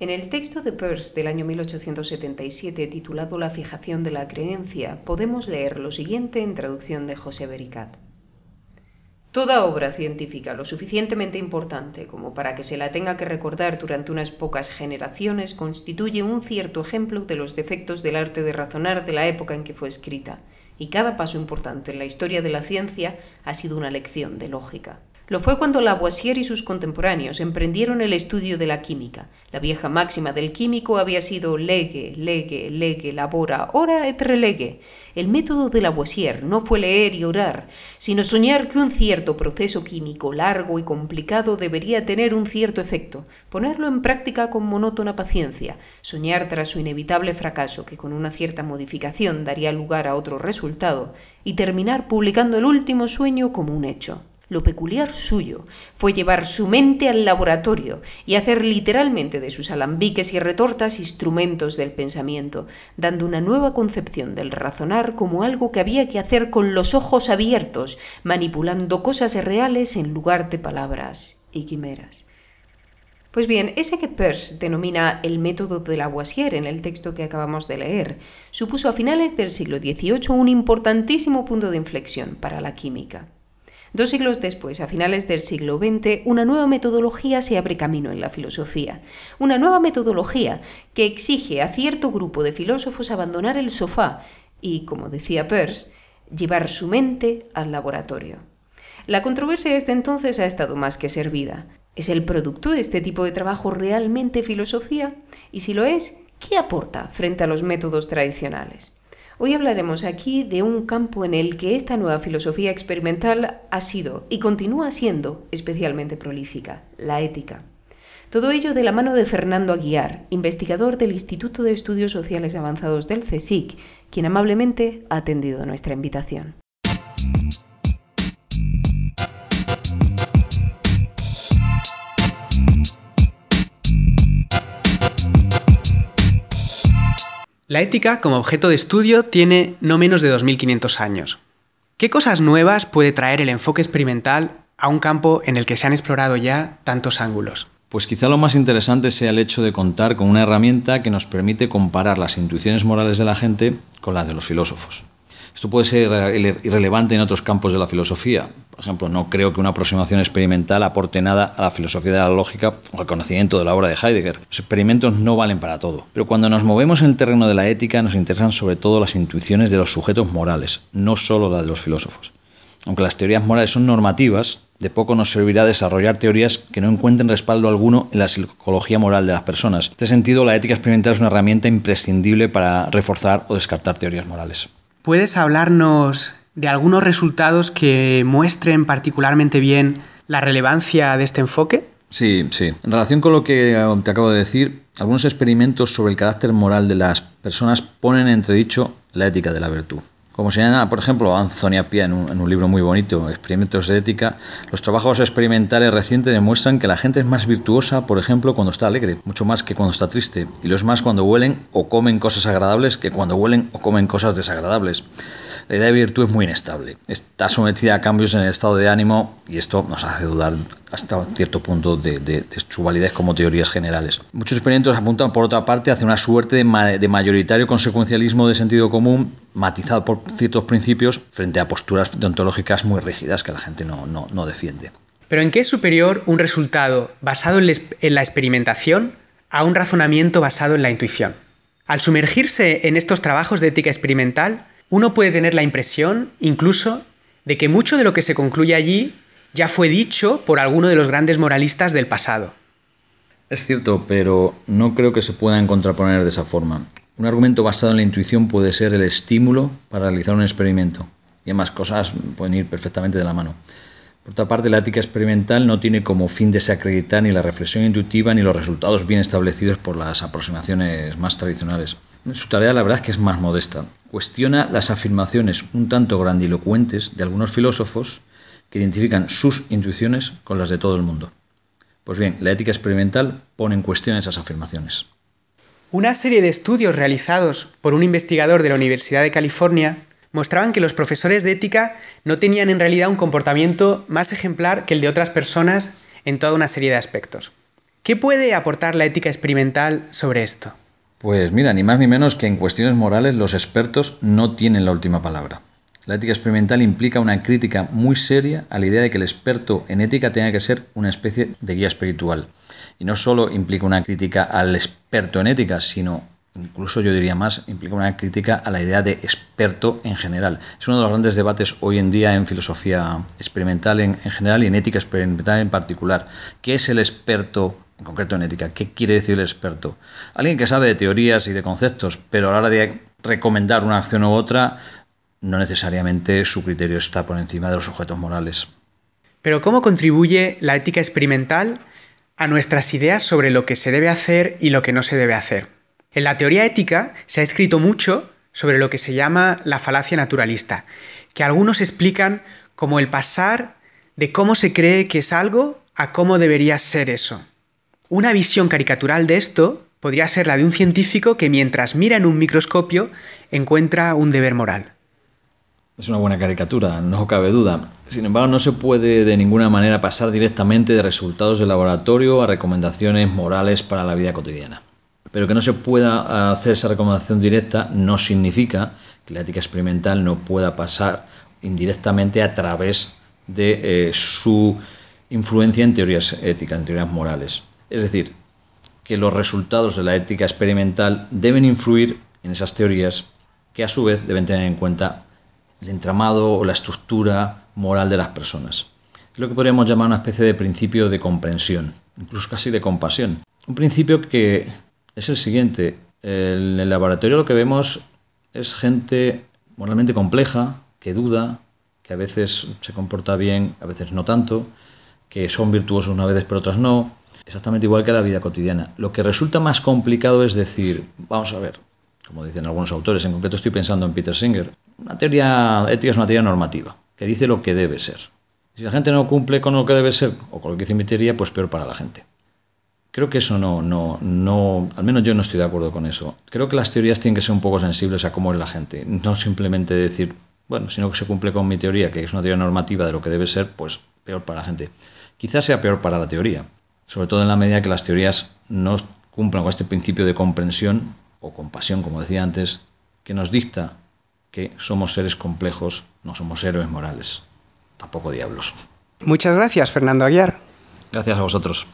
En el texto de Peirce del año 1877 titulado La fijación de la creencia, podemos leer lo siguiente en traducción de José Bericat. Toda obra científica lo suficientemente importante como para que se la tenga que recordar durante unas pocas generaciones constituye un cierto ejemplo de los defectos del arte de razonar de la época en que fue escrita, y cada paso importante en la historia de la ciencia ha sido una lección de lógica. Lo fue cuando Lavoisier y sus contemporáneos emprendieron el estudio de la química. La vieja máxima del químico había sido lege, lege, lege, labora, ora et relege. El método de Lavoisier no fue leer y orar, sino soñar que un cierto proceso químico largo y complicado debería tener un cierto efecto, ponerlo en práctica con monótona paciencia, soñar tras su inevitable fracaso que con una cierta modificación daría lugar a otro resultado, y terminar publicando el último sueño como un hecho. Lo peculiar suyo fue llevar su mente al laboratorio y hacer literalmente de sus alambiques y retortas instrumentos del pensamiento, dando una nueva concepción del razonar como algo que había que hacer con los ojos abiertos, manipulando cosas reales en lugar de palabras y quimeras. Pues bien, ese que Peirce denomina el método de Lavoisier en el texto que acabamos de leer, supuso a finales del siglo XVIII un importantísimo punto de inflexión para la química. Dos siglos después, a finales del siglo XX, una nueva metodología se abre camino en la filosofía. Una nueva metodología que exige a cierto grupo de filósofos abandonar el sofá y, como decía Peirce, llevar su mente al laboratorio. La controversia desde entonces ha estado más que servida. ¿Es el producto de este tipo de trabajo realmente filosofía? Y si lo es, ¿qué aporta frente a los métodos tradicionales? Hoy hablaremos aquí de un campo en el que esta nueva filosofía experimental ha sido y continúa siendo especialmente prolífica, la ética. Todo ello de la mano de Fernando Aguiar, investigador del Instituto de Estudios Sociales Avanzados del CSIC, quien amablemente ha atendido nuestra invitación. La ética como objeto de estudio tiene no menos de 2.500 años. ¿Qué cosas nuevas puede traer el enfoque experimental a un campo en el que se han explorado ya tantos ángulos? Pues quizá lo más interesante sea el hecho de contar con una herramienta que nos permite comparar las intuiciones morales de la gente con las de los filósofos. Esto puede ser irrelevante en otros campos de la filosofía. Por ejemplo, no creo que una aproximación experimental aporte nada a la filosofía de la lógica o al conocimiento de la obra de Heidegger. Los experimentos no valen para todo. Pero cuando nos movemos en el terreno de la ética nos interesan sobre todo las intuiciones de los sujetos morales, no solo las de los filósofos. Aunque las teorías morales son normativas, de poco nos servirá desarrollar teorías que no encuentren respaldo alguno en la psicología moral de las personas. En este sentido, la ética experimental es una herramienta imprescindible para reforzar o descartar teorías morales. ¿Puedes hablarnos de algunos resultados que muestren particularmente bien la relevancia de este enfoque? Sí, sí. En relación con lo que eh, te acabo de decir, algunos experimentos sobre el carácter moral de las personas ponen en entredicho la ética de la virtud. Como señala, por ejemplo, Anthony Appiah en en un libro muy bonito, Experimentos de Ética, los trabajos experimentales recientes demuestran que la gente es más virtuosa, por ejemplo, cuando está alegre, mucho más que cuando está triste, y lo es más cuando huelen o comen cosas agradables que cuando huelen o comen cosas desagradables. La idea de virtud es muy inestable, está sometida a cambios en el estado de ánimo y esto nos hace dudar hasta cierto punto de, su validez como teorías generales. Muchos experimentos apuntan, por otra parte, hacia una suerte de, ma de mayoritario consecuencialismo de sentido común, matizado por ciertos principios, frente a posturas deontológicas muy rígidas que la gente no, no, no defiende. Pero ¿en qué es superior un resultado basado en la experimentación a un razonamiento basado en la intuición? Al sumergirse en estos trabajos de ética experimental, uno puede tener la impresión, incluso, de que mucho de lo que se concluye allí ya fue dicho por alguno de los grandes moralistas del pasado. Es cierto, pero no creo que se puedan contraponer de esa forma. Un argumento basado en la intuición puede ser el estímulo para realizar un experimento, y ambas cosas pueden ir perfectamente de la mano. Por otra parte, la ética experimental no tiene como fin desacreditar ni la reflexión intuitiva ni los resultados bien establecidos por las aproximaciones más tradicionales. Su tarea, la verdad, es que es más modesta. Cuestiona las afirmaciones un tanto grandilocuentes de algunos filósofos que identifican sus intuiciones con las de todo el mundo. Pues bien, la ética experimental pone en cuestión esas afirmaciones. Una serie de estudios realizados por un investigador de la Universidad de California mostraban que los profesores de ética no tenían en realidad un comportamiento más ejemplar que el de otras personas en toda una serie de aspectos. ¿Qué puede aportar la ética experimental sobre esto? Pues mira, ni más ni menos que en cuestiones morales los expertos no tienen la última palabra. La ética experimental implica una crítica muy seria a la idea de que el experto en ética tenga que ser una especie de guía espiritual. Y no solo implica una crítica al experto en ética, sino incluso yo diría más, implica una crítica a la idea de experto en general. Es uno de los grandes debates hoy en día en filosofía experimental en, en general y en ética experimental en particular. ¿Qué es el experto en concreto en ética. ¿Qué quiere decir el experto? Alguien que sabe de teorías y de conceptos, pero a la hora de recomendar una acción u otra, no necesariamente su criterio está por encima de los objetos morales. Pero ¿cómo contribuye la ética experimental a nuestras ideas sobre lo que se debe hacer y lo que no se debe hacer? En la teoría ética se ha escrito mucho sobre lo que se llama la falacia naturalista, que algunos explican como el pasar de cómo se cree que es algo a cómo debería ser eso. Una visión caricatural de esto podría ser la de un científico que mientras mira en un microscopio encuentra un deber moral. Es una buena caricatura, no cabe duda. Sin embargo, no se puede de ninguna manera pasar directamente de resultados de laboratorio a recomendaciones morales para la vida cotidiana. Pero que no se pueda hacer esa recomendación directa no significa que la ética experimental no pueda pasar indirectamente a través de eh, su influencia en teorías éticas, en teorías morales. Es decir, que los resultados de la ética experimental deben influir en esas teorías que a su vez deben tener en cuenta el entramado o la estructura moral de las personas. Lo que podríamos llamar una especie de principio de comprensión, incluso casi de compasión. Un principio que es el siguiente. En el laboratorio lo que vemos es gente moralmente compleja, que duda, que a veces se comporta bien, a veces no tanto, que son virtuosos unas veces pero otras no, exactamente igual que la vida cotidiana. Lo que resulta más complicado es decir, vamos a ver, como dicen algunos autores, en concreto estoy pensando en Peter Singer, una teoría ética es una teoría normativa, que dice lo que debe ser. Si la gente no cumple con lo que debe ser, o con lo que dice mi teoría, pues peor para la gente. Creo que eso no, no, no, al menos yo no estoy de acuerdo con eso. Creo que las teorías tienen que ser un poco sensibles a cómo es la gente, no simplemente decir, bueno, si no se cumple con mi teoría, que es una teoría normativa de lo que debe ser, pues peor para la gente. Quizás sea peor para la teoría, sobre todo en la medida que las teorías no cumplan con este principio de comprensión o compasión, como decía antes, que nos dicta que somos seres complejos, no somos héroes morales, tampoco diablos. Muchas gracias, Fernando Aguiar. Gracias a vosotros.